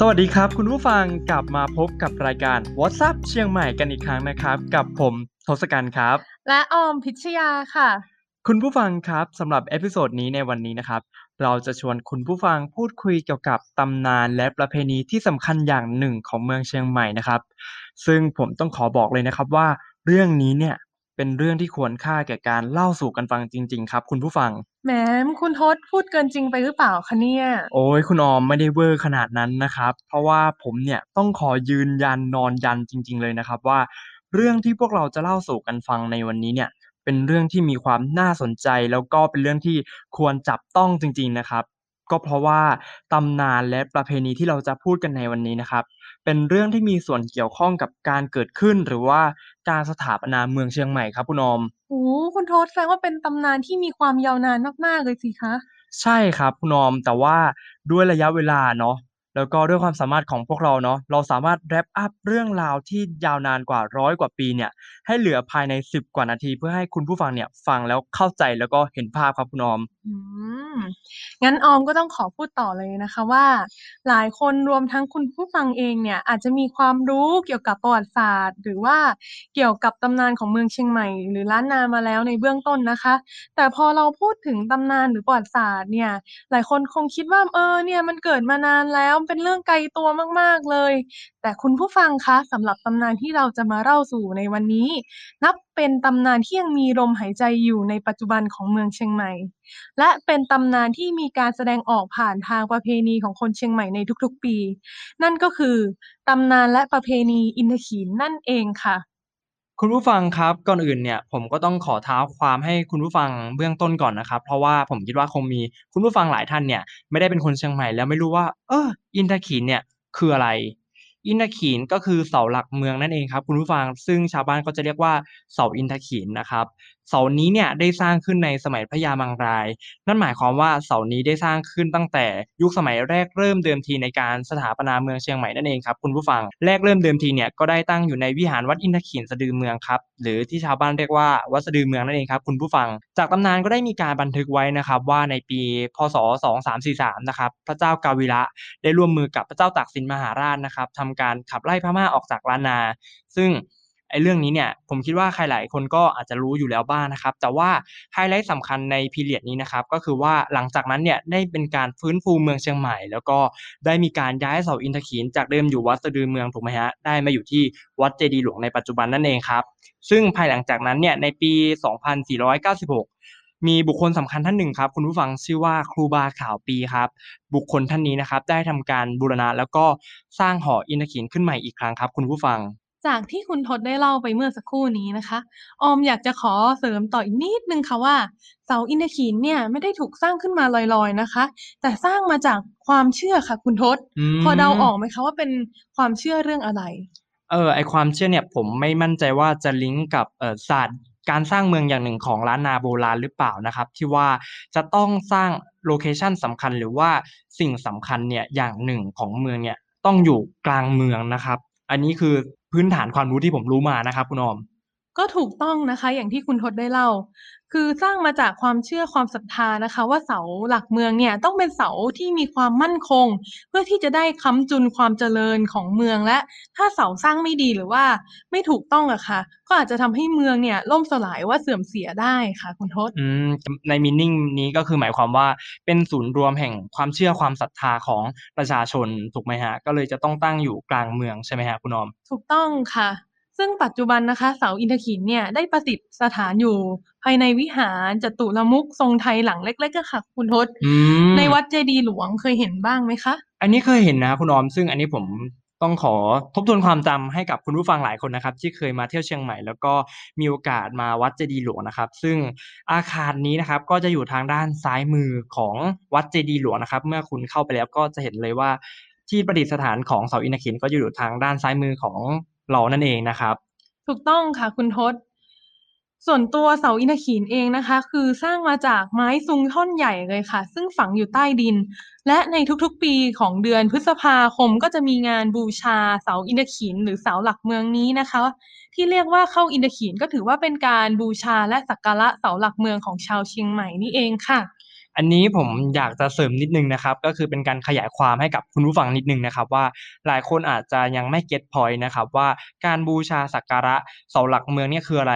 สวัสดีครับคุณผู้ฟังกลับมาพบกับรายการ What's Up เชียงใหม่กันอีกครั้งนะครับ กับผมทศกัณฐ์ครับ และออมพิชยาค่ะ คุณผู้ฟังครับสำหรับ episode นี้ในวันนี้นะครับ เราจะชวนคุณผู้ฟังพูดคุยเกี่ยวกับตำนานและประเพณีที่สำคัญอย่างหนึ่งของเมืองเชียงใหม่นะครับ ซึ่งผมต้องขอบอกเลยนะครับว่า เรื่องนี้เนี่ย เป็นเรื่องที่ควรค่าแก่การเล่าสู่กันฟังจริง ๆ ครับ คุณผู้ฟัง แหมคุณทศพูดเกินจริงไปหรือเปล่าคะเนี่ย โอ้ยคุณออมไม่ได้เวอร์ขนาดนั้นนะครับ เพราะว่าผมเนี่ยต้องขอยืนยันนอนยันจริง ๆ เลยนะครับว่า เรื่องที่พวกเราจะเล่าสู่กันฟังในวันนี้เนี่ยเป็นเรื่องที่มีความน่าสนใจ แล้วก็เป็นเรื่องที่ควรจับต้องจริง ๆ นะครับ ก็เพราะว่าตำนานและประเพณีที่เราจะพูดกันในวันนี้นะครับ เป็นเรื่องที่มีส่วนเกี่ยวข้องกับการเกิดขึ้น หรือว่าการสถาปนาเมืองเชียงใหม่ครับคุณออม โอ้คุณทศแสดงว่าเป็นตำนานที่มีความยาวนานมากๆเลยสิคะ ใช่ครับคุณออมแต่ว่าด้วยระยะเวลาเนาะ แล้วก็ด้วยความสามารถของพวกเราเนาะเราสามารถ wrap up เรื่องราวที่ยาวนานกว่าร้อยกว่าปีเนี่ยให้เหลือภายใน 10 กว่านาที เพื่อให้คุณผู้ฟังเนี่ยฟังแล้วเข้าใจแล้วก็เห็นภาพครับคุณอมอืมงั้นออมก็ต้องขอพูดต่อเลยนะคะว่า หลายคนรวมทั้งคุณผู้ฟังเองเนี่ยอาจจะมีความรู้เกี่ยวกับประวัติศาสตร์ หรือว่าเกี่ยวกับตำนานของเมืองเชียงใหม่ หรือล้านนามาแล้วในเบื้องต้นนะคะ แต่พอเราพูดถึงตำนานหรือประวัติศาสตร์เนี่ยหลายคนคงคิดว่าเออเนี่ยมันเกิดมานานแล้วเป็นเรื่องไกลตัวมากๆเลย แต่คุณผู้ฟังคะสำหรับตำนานที่เราจะมาเล่าสู่ในวันนี้ นับเป็นตำนานที่ยังมีลมหายใจอยู่ในปัจจุบันของเมืองเชียงใหม่ และเป็นตำนานที่มีการแสดงออกผ่านทางประเพณีของคนเชียงใหม่ในทุกๆปี นั่นก็คือตำนานและประเพณีอินทขีนนั่นเองค่ะ คุณผู้ฟังครับ ก่อนอื่นเนี่ยผมก็ต้องขอเท้าความให้คุณผู้ฟังเบื้องต้นก่อนนะครับ เพราะว่าผมคิดว่าคงมีคุณผู้ฟังหลายท่านเนี่ยไม่ได้เป็นคนเชียงใหม่แล้วไม่รู้ว่า เอออินทขีนเนี่ยคืออะไร อินทขีนก็คือเสาหลักเมืองนั่นเองครับ คุณผู้ฟังซึ่งชาวบ้านก็จะเรียกว่าเสาอินทขีนนะครับ เสานี้เนี่ยได้สร้างขึ้นในสมัยพระยามังราย นั่นหมายความว่าเสานี้ได้สร้างขึ้นตั้งแต่ยุคสมัยแรกเริ่มเดิมทีในการสถาปนาเมืองเชียงใหม่นั่นเองครับคุณผู้ฟังแรกเริ่มเดิมทีเนี่ยก็ได้ตั้งอยู่ในวิหารวัดอินทขีฬสะดือเมืองครับหรือที่ชาวบ้านเรียกว่าวัดสะดือเมืองนั่นเองครับคุณผู้ฟัง จากตำนานก็ได้มีการบันทึกไว้นะครับว่าในปีพศ 2343 นะครับพระเจ้ากาวิระได้ร่วมมือกับพระเจ้าตากสินมหาราชนะครับทำการขับไล่พม่าออกจากล้านนา ซึ่ง ไอ้เรื่องนี้เนี่ยผมคิดว่าใครหลายคนก็อาจจะรู้อยู่แล้วบ้างนะครับ แต่ว่าไฮไลท์สำคัญในพีเรียดนี้นะครับก็คือว่าหลังจากนั้นเนี่ยได้เป็นการฟื้นฟูเมืองเชียงใหม่ แล้วก็ได้มีการย้ายเสาอินทขีฬจากเดิมอยู่วัดสะดือเมืองถูกไหมฮะได้มาอยู่ที่วัดเจดียหลวงในปัจจุบันนั่นเองครับ ซึ่งภายหลังจากนั้นเนี่ยในปี 2496มีบุคคลสำคัญท่านหนึ่งครับ คุณผู้ฟังชื่อว่าครูบาขาวปีครับ บุคคลท่านนี้นะครับ ได้ทำการบูรณะแล้วก็สร้างหออินทขีฬขึ้นใหม่อีกครั้งครับ คุณผู้ฟัง จากที่คุณทศได้เล่าไปเมื่อสักครู่นี้นะคะ ออมอยากจะขอเสริมต่ออีกนิดนึงค่ะว่า เสาอินทขีฬเนี่ยไม่ได้ถูกสร้างขึ้นมาลอยๆนะคะ แต่สร้างมาจากความเชื่อค่ะ คุณทศ อืม พอเดาออกไหมคะว่าเป็นความเชื่อเรื่องอะไร เออไอความเชื่อเนี่ยผมไม่มั่นใจว่าจะลิงก์กับเออศาสตร์การสร้างเมืองอย่างหนึ่งของล้านนาโบราณหรือเปล่านะครับ ที่ว่าจะต้องสร้างโลเคชันสำคัญหรือว่าสิ่งสำคัญเนี่ยอย่างหนึ่งของเมืองเนี่ยต้องอยู่กลางเมืองนะครับ อันนี้คือ พื้นฐานความรู้ที่ผมรู้มานะครับคุณออม ก็ถูกต้องนะคะ อย่างที่คุณทศได้เล่า คือสร้างมาจากความเชื่อความศรัทธานะคะ ว่าเสาหลักเมืองเนี่ยต้องเป็นเสาที่มีความมั่นคง เพื่อที่จะได้ค้ำจุนความเจริญของเมืองและ ถ้าเสาสร้างไม่ดีหรือว่าไม่ถูกต้องอะค่ะ ก็อาจจะทำให้เมืองเนี่ยล่มสลายว่าเสื่อมเสียได้ค่ะคุณทศอืมในมินิ่งนี้ก็คือหมายความว่าเป็นศูนย์รวมแห่งความเชื่อความศรัทธาของประชาชนถูกไหมฮะก็เลยจะต้องตั้งอยู่กลางเมืองใช่ไหมฮะคุณออมถูกต้องค่ะ ซึ่งปัจจุบันนะคะเสาอินทขีฬเนี่ยได้ประดิษฐานอยู่ ภายในวิหารจตุรมุขทรงไทยหลังเล็กๆอะค่ะคุณทศอืมในวัดเจดีย์หลวงเคยเห็นบ้างไหมคะ อันนี้เคยเห็นนะคุณออม ซึ่งอันนี้ผมต้องขอทบทวนความจำให้กับคุณผู้ฟังหลายคนนะครับ ที่เคยมาเที่ยวเชียงใหม่ แล้วก็มีโอกาสมาวัดเจดีย์หลวงนะครับ ซึ่งอาคารนี้นะครับก็จะอยู่ทางด้านซ้ายมือของวัดเจดีย์หลวงนะครับ เมื่อคุณเข้าไปแล้วก็จะเห็นเลยว่าที่ประดิษฐานของเสาอินทขีฬก็จะอยู่ทางด้านซ้ายมือของ เรานั่นเองนะครับ ถูกต้องค่ะคุณทศ ส่วนตัวเสาอินทขีฬเองนะคะ คือสร้างมาจากไม้ซุงท่อนใหญ่เลยค่ะ ซึ่งฝังอยู่ใต้ดิน และในทุกๆปีของเดือนพฤษภาคมก็จะมีงานบูชาเสาอินทขีฬหรือเสาหลักเมืองนี้นะคะ ที่เรียกว่าเข้าอินทขีฬก็ถือว่าเป็นการบูชาและสักการะเสาหลักเมืองของชาวเชียงใหม่นี่เองค่ะ อันนี้ผมอยากจะเสริมนิดนึงนะครับ ก็คือเป็นการขยายความให้กับคุณผู้ฟังนิดนึงนะครับ ว่าหลายคนอาจจะยังไม่เก็ตพอยต์นะครับว่าการบูชาสักการะเสาหลักเมืองเนี่ยคืออะไร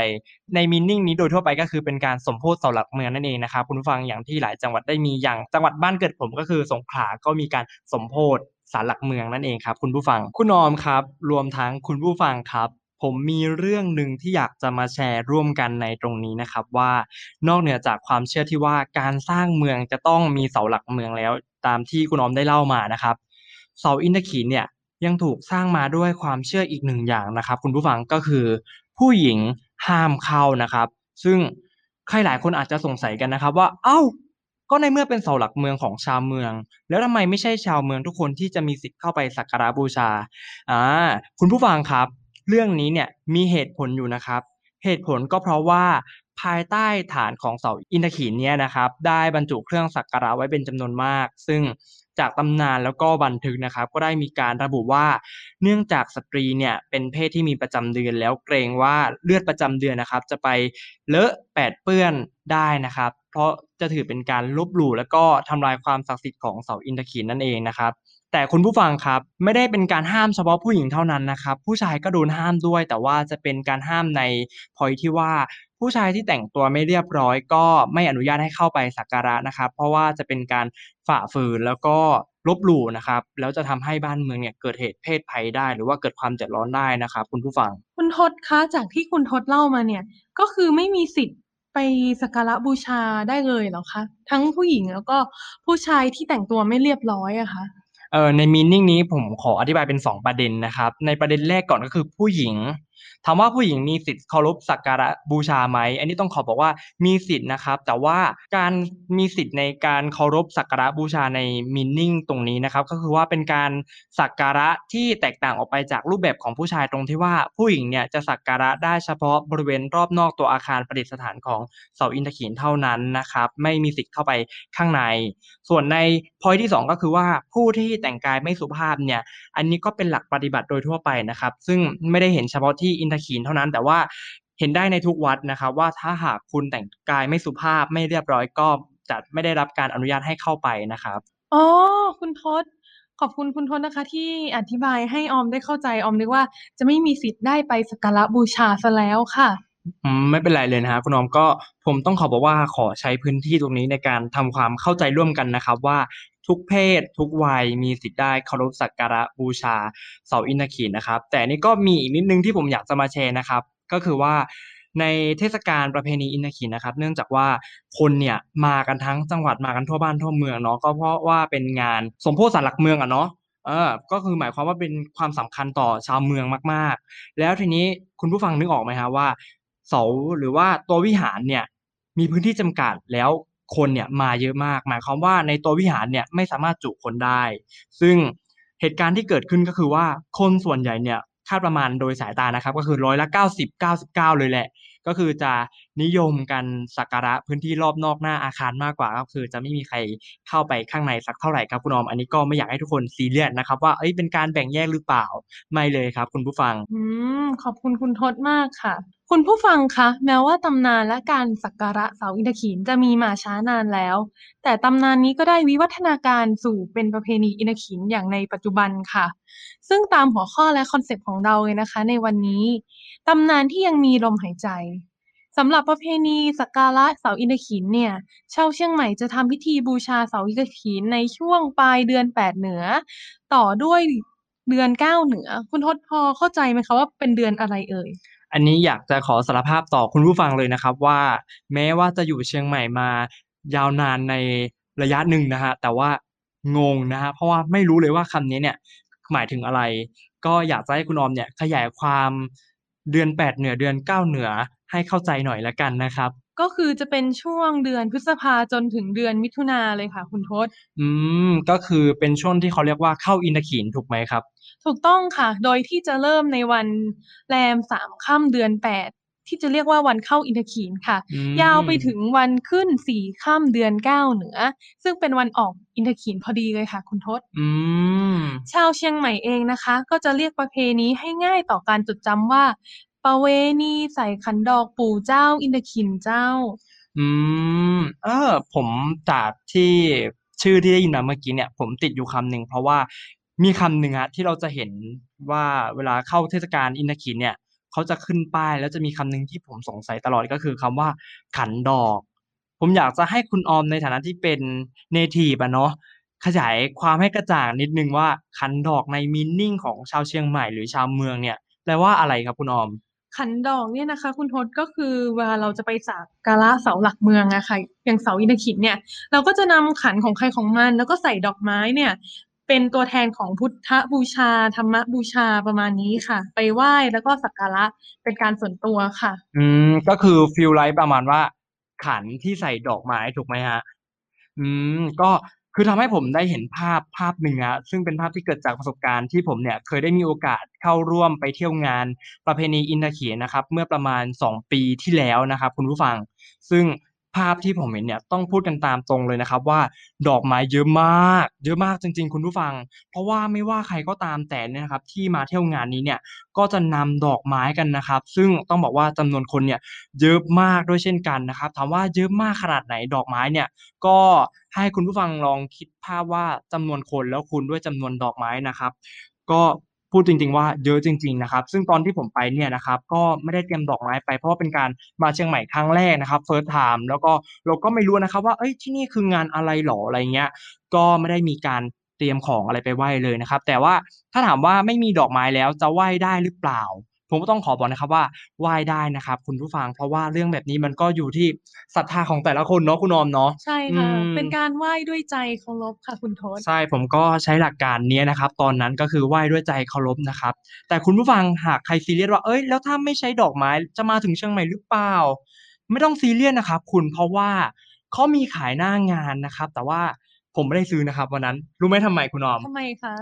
ในมินนิ่งนี้โดยทั่วไปก็คือเป็นการสมโพธิเสาหลักเมืองนั่นเองนะครับคุณผู้ฟังอย่างที่หลายจังหวัดได้มีอย่างจังหวัดบ้านเกิดผมก็คือสงขลาก็มีการสมโพธิศาลหลักเมืองนั่นเองครับคุณผู้ฟังคุณออมครับ รวมทั้งคุณผู้ฟังครับ ผมมีเรื่องหนึ่งที่อยากจะมาแชร์ร่วมกันในตรงนี้นะครับ ว่านอกเหนือจากความเชื่อที่ว่าการสร้างเมืองจะต้องมีเสาหลักเมืองแล้ว ตามที่คุณอมได้เล่ามานะครับเสาอินทขีเนี่ยยังถูกสร้างมาด้วยความเชื่ออีกหนึ่งอย่างนะครับ คุณผู้ฟังก็คือ ผู้หญิงห้ามเข้านะครับ ซึ่งใครหลายคนอาจจะสงสัยกันนะครับ ว่าเอ้าก็ในเมื่อเป็นเสาหลักเมืองของชาวเมือง แล้วทำไมไม่ใช่ชาวเมืองทุกคนที่จะมีสิทธิ์เข้าไปสักการะบูชาอ่าคุณผู้ฟังครับ เรื่องนี้เนี่ยมีเหตุผลอยู่นะครับ เหตุผลก็เพราะว่าภายใต้ฐานของเสาอินทขีเนี่ยนะครับ ได้บรรจุเครื่องสักการะไว้เป็นจำนวนมาก ซึ่งจากตำนานแล้วก็บันทึกนะครับ ก็ได้มีการระบุว่า เนื่องจากสตรีเนี่ยเป็นเพศที่มีประจำเดือนแล้วเกรงว่าเลือดประจำเดือนนะครับ จะไปเลอะแปดเปื้อนได้นะครับ เพราะจะถือเป็นการลบหลู่แล้วก็ทำลายความศักดิ์สิทธิ์ของเสาอินทขีนั่นเองนะครับ แต่คุณผู้ฟังครับไม่ได้เป็นการห้ามเฉพาะผู้หญิงเท่านั้นนะครับ ผู้ชายก็โดนห้ามด้วย แต่ว่าจะเป็นการห้ามในพอยที่ว่าผู้ชายที่แต่งตัวไม่เรียบร้อยก็ไม่อนุญาตให้เข้าไปสักการะนะครับ เพราะว่าจะเป็นการฝ่าฝืนแล้วก็ลบหลู่นะครับ แล้วจะทำให้บ้านเมืองเนี่ยเกิดเหตุเพศภัยได้ หรือว่าเกิดความเดือดร้อนได้นะครับคุณผู้ฟัง คุณทศคะจากที่คุณทศเล่ามาเนี่ยก็คือไม่มีสิทธิ์ไปสักการะบูชาได้เลยเหรอคะทั้งผู้หญิงแล้วก็ผู้ชายที่แต่งตัวไม่เรียบร้อยอะคะ เอ่อในมีนิ่งนี้ผมขออธิบายเป็น 2 ประเด็นนะครับ ในประเด็นแรกก่อนก็คือผู้หญิง ถามว่าผู้หญิงมีสิทธิ์เคารพสักการะบูชาไหมอันนี้ต้องขอบอกว่ามีสิทธิ์นะครับ แต่ว่าการมีสิทธิ์ในการเคารพสักการะบูชาในมีนิ่งตรงนี้นะครับ ก็คือว่าเป็นการสักการะที่แตกต่างออกไปจากรูปแบบของผู้ชายตรงที่ว่าผู้หญิงเนี่ยจะสักการะได้เฉพาะบริเวณรอบนอกตัวอาคารประดิษฐานของเสาอินทขีนเท่านั้นนะครับ ไม่มีสิทธิ์เข้าไปข้างใน ส่วนในพอยที่ 2 ก็คือว่าผู้ที่แต่งกายไม่สุภาพเนี่ยอันนี้ก็เป็นหลักปฏิบัติโดยทั่วไปนะครับ ซึ่งไม่ได้เห็นเฉพาะที่อินทขีนเท่านั้น แต่ว่าเห็นได้ในทุกวัดนะครับว่าถ้าหากคุณแต่งกายไม่สุภาพไม่เรียบร้อยก็จะไม่ได้รับการอนุญาตให้เข้าไปนะครับอ๋อคุณทศขอบคุณคุณทศนะคะ ที่อธิบายให้ออมได้เข้าใจออมนึกว่าจะไม่มีสิทธิ์ได้ไปสักการะบูชาซะแล้วค่ะอืมไม่เป็นไรเลยนะครับคุณออมก็ผมต้องขอบอกว่าขอใช้พื้นที่ตรงนี้ในการทำความเข้าใจร่วมกันนะครับ ว่า ทุกเพศ ทุกวัยมีสิทธิ์ได้เคารพสักการะบูชาเสาอินทขีนะครับ แต่นี่ก็มีอีกนิดนึงที่ผมอยากจะมาแชร์นะครับ ก็คือว่าในเทศกาลประเพณีอินทขีนะครับ เนื่องจากว่าคนเนี่ยมากันทั้งจังหวัดมากันทั่วบ้านทั่วเมืองเนาะก็เพราะว่าเป็นงานสมโพธิสารหลักเมืองอะเนาะเออก็คือหมายความว่าเป็นความสำคัญต่อชาวเมืองมาก ๆ แล้วทีนี้คุณผู้ฟังนึกออกไหมครับว่าเสาหรือว่าตัววิหารเนี่ยมีพื้นที่จำกัดแล้ว คนเนี่ยมาเยอะมาก หมายความว่าในตัววิหารเนี่ยไม่สามารถจุคนได้ ซึ่งเหตุการณ์ที่เกิดขึ้นก็คือว่าคนส่วนใหญ่เนี่ยคาดประมาณโดยสายตานะครับ ก็คือร้อยละเก้าสิบเก้าสิบเก้าเลยแหละ ก็คือจะนิยมกันสักการะพื้นที่รอบนอกหน้าอาคารมากกว่าก็คือ จะไม่มีใครเข้าไปข้างในสักเท่าไหร่ครับคุณอม อันนี้ก็ไม่อยากให้ทุกคนซีเรียสนะครับ ว่าเอ้ยเป็นการแบ่งแยกหรือเปล่าไม่เลยครับ คุณผู้ฟังอืขอบคุณคุณทศมากค่ะ คุณผู้ฟังคะแม้ว่าตำนานและการสักการะเสาอินทขีลจะมีมาช้านานแล้ว แต่ตำนานนี้ก็ได้วิวัฒนาการสู่เป็นประเพณีอินทขีลอย่างในปัจจุบันค่ะ ซึ่งตามหัวข้อและ concept ของเราเลยนะคะ ในวันนี้ตำนานที่ยังมีลมหายใจ สำหรับประเพณีสักการะเสาอินทขีลเนี่ย ชาวเชียงใหม่จะทำพิธีบูชาเสาอินทขีลในช่วงปลายเดือนแปดเหนือ ต่อด้วยเดือนเก้าเหนือ คุณทศพอเข้าใจไหมคะว่าเป็นเดือนอะไรเอ่ยอันนี้อยากจะขอสารภาพต่อคุณผู้ฟังเลยนะครับว่า แม้ว่าจะอยู่เชียงใหม่มายาวนานในระยะหนึ่งนะฮะแต่ว่างงนะฮะเพราะว่าไม่รู้เลยว่าคำนี้เนี่ยหมายถึงอะไร ก็อยากจะให้คุณออมเนี่ยขยายความเดือนแปดเหนือเดือนเก้าเหนือ ให้เข้าใจหน่อยละกันนะครับ ก็คือจะเป็นช่วงเดือนพฤษภาจนถึงเดือนมิถุนาเลยค่ะ คุณทศอืมก็คือเป็นช่วงที่เขาเรียกว่าเข้าอินทขีนถูกไหมครับ ถูกต้องค่ะ โดยที่จะเริ่มในวันแรมสามค่ำเดือนแปดที่จะเรียกว่าวันเข้าอินทขีนค่ะอืมยาวไปถึงวันขึ้นสี่ค่ำเดือนเก้าเหนือ ซึ่งเป็นวันออกอินทขีนพอดีเลยค่ะ คุณทศอืมชาวเชียงใหม่เองนะคะ ก็จะเรียกประเพณีให้ง่ายต่อการจดจำว่า ประเวณีใส่ขันดอกปู่เจ้าอินทขินเจ้า อืม เออ ผมจากที่ชื่อที่ได้ยินมาเมื่อกี้เนี่ย ผมติดอยู่คำหนึ่งเพราะว่ามีคำหนึ่งอะที่เราจะเห็นว่าเวลาเข้าเทศกาลอินทขีลเนี่ยเขาจะขึ้นป้ายแล้วจะมีคำหนึ่งที่ผมสงสัยตลอดก็คือคำว่าขันดอก ผมอยากจะให้คุณออมในฐานะที่เป็น native อะเนาะขยายความให้กระจ่างนิดนึงว่าขันดอกใน meaning ของชาวเชียงใหม่หรือชาวเมืองเนี่ยแปลว่าอะไรครับคุณออม ขันดอกเนี่ยนะคะ คุณทศก็คือเวลาเราจะไปสักการะเสาหลักเมืองอะค่ะอย่างเสาอินทขินเนี่ย เราก็จะนำขันของใครของมัน แล้วก็ใส่ดอกไม้เนี่ย เป็นตัวแทนของพุทธบูชา ธรรมบูชาประมาณนี้ค่ะ ไปไหว้แล้วก็สักการะเป็นการส่วนตัวค่ะ อืมก็คือฟีลไลท์ประมาณว่า ขันที่ใส่ดอกไม้ถูกไหมฮะ อืมก็ คือทำให้ผมได้เห็นภาพภาพหนึ่งอะซึ่งเป็นภาพที่เกิดจากประสบการณ์ที่ผมเนี่ยเคยได้มีโอกาสเข้าร่วมไปเที่ยวงานประเพณีอินทขีนะครับ เมื่อประมาณสองปีที่แล้วนะครับ คุณผู้ฟัง ซึ่ง ภาพที่ผมเห็นเนี่ยต้องพูดกันตามตรงเลยนะครับว่าดอกไม้เยอะมาก เยอะมากจริง ๆ คุณผู้ฟัง เพราะว่าไม่ว่าใครก็ตามแต่เนี่ยนะครับที่มาเที่ยวงานนี้เนี่ยก็จะนำดอกไม้กันนะครับ ซึ่งต้องบอกว่าจำนวนคนเนี่ยเยอะมากด้วยเช่นกันนะครับถามว่าเยอะมากขนาดไหนดอกไม้เนี่ยก็ให้คุณผู้ฟังลองคิดภาพว่าจำนวนคนแล้วคูณด้วยจำนวนดอกไม้นะครับ ก็ พูดจริง ๆ ว่าเยอะจริง ๆ นะครับ ซึ่งตอนที่ผมไปเนี่ยนะครับก็ไม่ได้เตรียมดอกไม้ไปเพราะว่าเป็นการมาเชียงใหม่ครั้งแรกนะครับ First time แล้วก็เราก็ไม่รู้นะครับว่าเอ้ยที่นี่คืองานอะไรหรออะไรเงี้ยก็ไม่ได้มีการเตรียมของอะไรไปไหว้เลยนะครับ แต่ว่าถ้าถามว่าไม่มีดอกไม้แล้วจะไหว้ได้หรือเปล่า ผมก็ต้องขอบอกนะครับว่าไหว้ได้นะครับ คุณผู้ฟังเพราะว่าเรื่องแบบนี้มันก็อยู่ที่ศรัทธาของแต่ละคนเนาะคุณออมเนาะใช่อืค่ะมเป็นการไหว้ด้วยใจเคารพค่ะคุณทศใช่ผมก็ใช้หลักการเนี้ยนะครับ ตอนนั้นก็คือไหว้ด้วยใจเคารพนะครับ แต่คุณผู้ฟังหากใครซีเรียสว่าเอ้ยแล้วถ้าไม่ใช้ดอกไม้จะมาถึงเชียงใหม่หรือเปล่า ไม่ต้องซีเรียสนะครับ คุณเพราะว่าเขามีขายหน้างานนะครับ แต่ว่าผมไม่ได้ซื้อนะครับวันนั้น รู้ไหมทำไมคุณออมทำไมคะ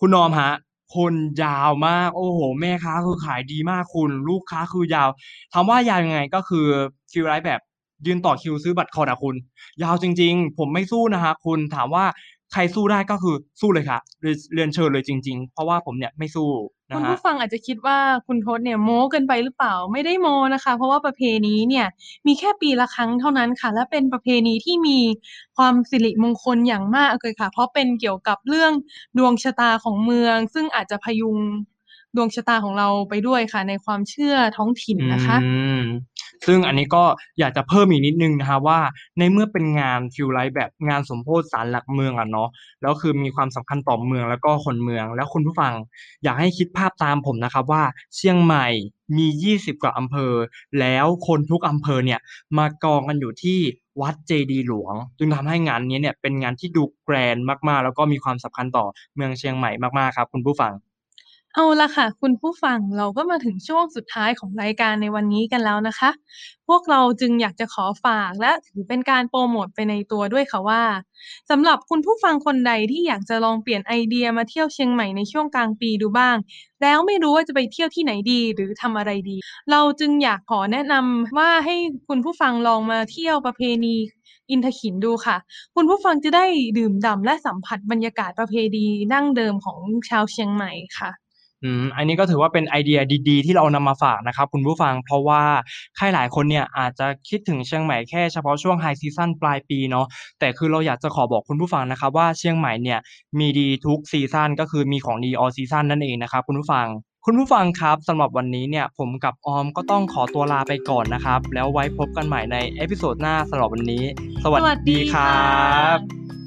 คุณออมฮะ คนยาวมาก โอ้โห แม่ค้าคือขายดีมากคุณ ลูกค้าคือยาวถามว่ายาวยังไงก็คือคิวไลฟ์แบบยืนต่อคิวซื้อบัตรคอนอะคุณ ยาวจริง ๆ ผมไม่สู้นะฮะคุณถามว่า ใครสู้ได้ก็คือสู้เลยครับเรียนเรียนเชิญเลยจริง ๆ เพราะว่าผมเนี่ยไม่สู้คุนะณครัผู้บฟังอาจจะคิดว่าคุณทศเนี่ยโม้เกินไปหรือเปล่าไม่ได้โม้นะคะ เพราะว่าประเพณีเนี่ยมีแค่ปีละครั้งเท่านั้นค่ะ และเป็นประเพณีที่มีความสิริมงคลอย่างมากเลยค่ะ เพราะเป็นเกี่ยวกับเรื่องดวงชะตาของเมือง ซึ่งอาจจะพยุงดวงชะตาของเราไปด้วยค่ะ ในความเชื่อท้องถิ่นนะคะอืม ซึ่งอันนี้ก็อยากจะเพิ่มอีกนิดนึงนะครับว่าในเมื่อเป็นงานฟีลไลก์แบบงานสมโพธิศาลหลักเมืองอะเนาะแล้วคือมีความสำคัญต่อเมืองแล้วก็คนเมือง แล้วคุณผู้ฟังอยากให้คิดภาพตามผมนะครับว่าเชียงใหม่มี 20 กว่าอำเภอ แล้วคนทุกอำเภอเนี่ยมากองกันอยู่ที่วัดเจดีหลวง จึงทำให้งานนี้เนี่ยเป็นงานที่ดูแกรนมากๆ แล้วก็มีความสำคัญต่อเมืองเชียงใหม่มากๆครับคุณผู้ฟัง เอาละค่ะ คุณผู้ฟังเราก็มาถึงช่วงสุดท้ายของรายการในวันนี้กันแล้วนะคะ พวกเราจึงอยากจะขอฝากและถือเป็นการโปรโมทไปในตัวด้วยค่ะว่าสำหรับคุณผู้ฟังคนใดที่อยากจะลองเปลี่ยนไอเดียมาเที่ยวเชียงใหม่ในช่วงกลางปีดูบ้าง แล้วไม่รู้ว่าจะไปเที่ยวที่ไหนดีหรือทำอะไรดี เราจึงอยากขอแนะนำว่าให้คุณผู้ฟังลองมาเที่ยวประเพณีอินทขีลดูค่ะ คุณผู้ฟังจะได้ดื่มด่ำและสัมผัสบรรยากาศประเพณีดั้งเดิมของชาวเชียงใหม่ค่ะ อืมอันนี้ก็ถือว่าเป็นไอเดียดีๆ ที่เรานำมาฝากนะครับคุณผู้ฟังเพราะว่าใครหลายคนเนี่ยอาจจะคิดถึงเชียงใหม่แค่เฉพาะช่วง High Season ปลายปีเนาะแต่คือเราอยากจะขอบอกคุณผู้ฟังนะครับว่าเชียงใหม่เนี่ยมีดีทุก season ก็คือมีของดี all season นั่นเองนะครับคุณผู้ฟัง คุณผู้ฟังครับสำหรับวันนี้เนี่ยผมกับออมก็ต้องขอตัวลาไปก่อนนะครับ แล้วไว้พบกันใหม่ใน episode หน้าสำหรับวันนี้ สวัสสวัสดีครค่ะับ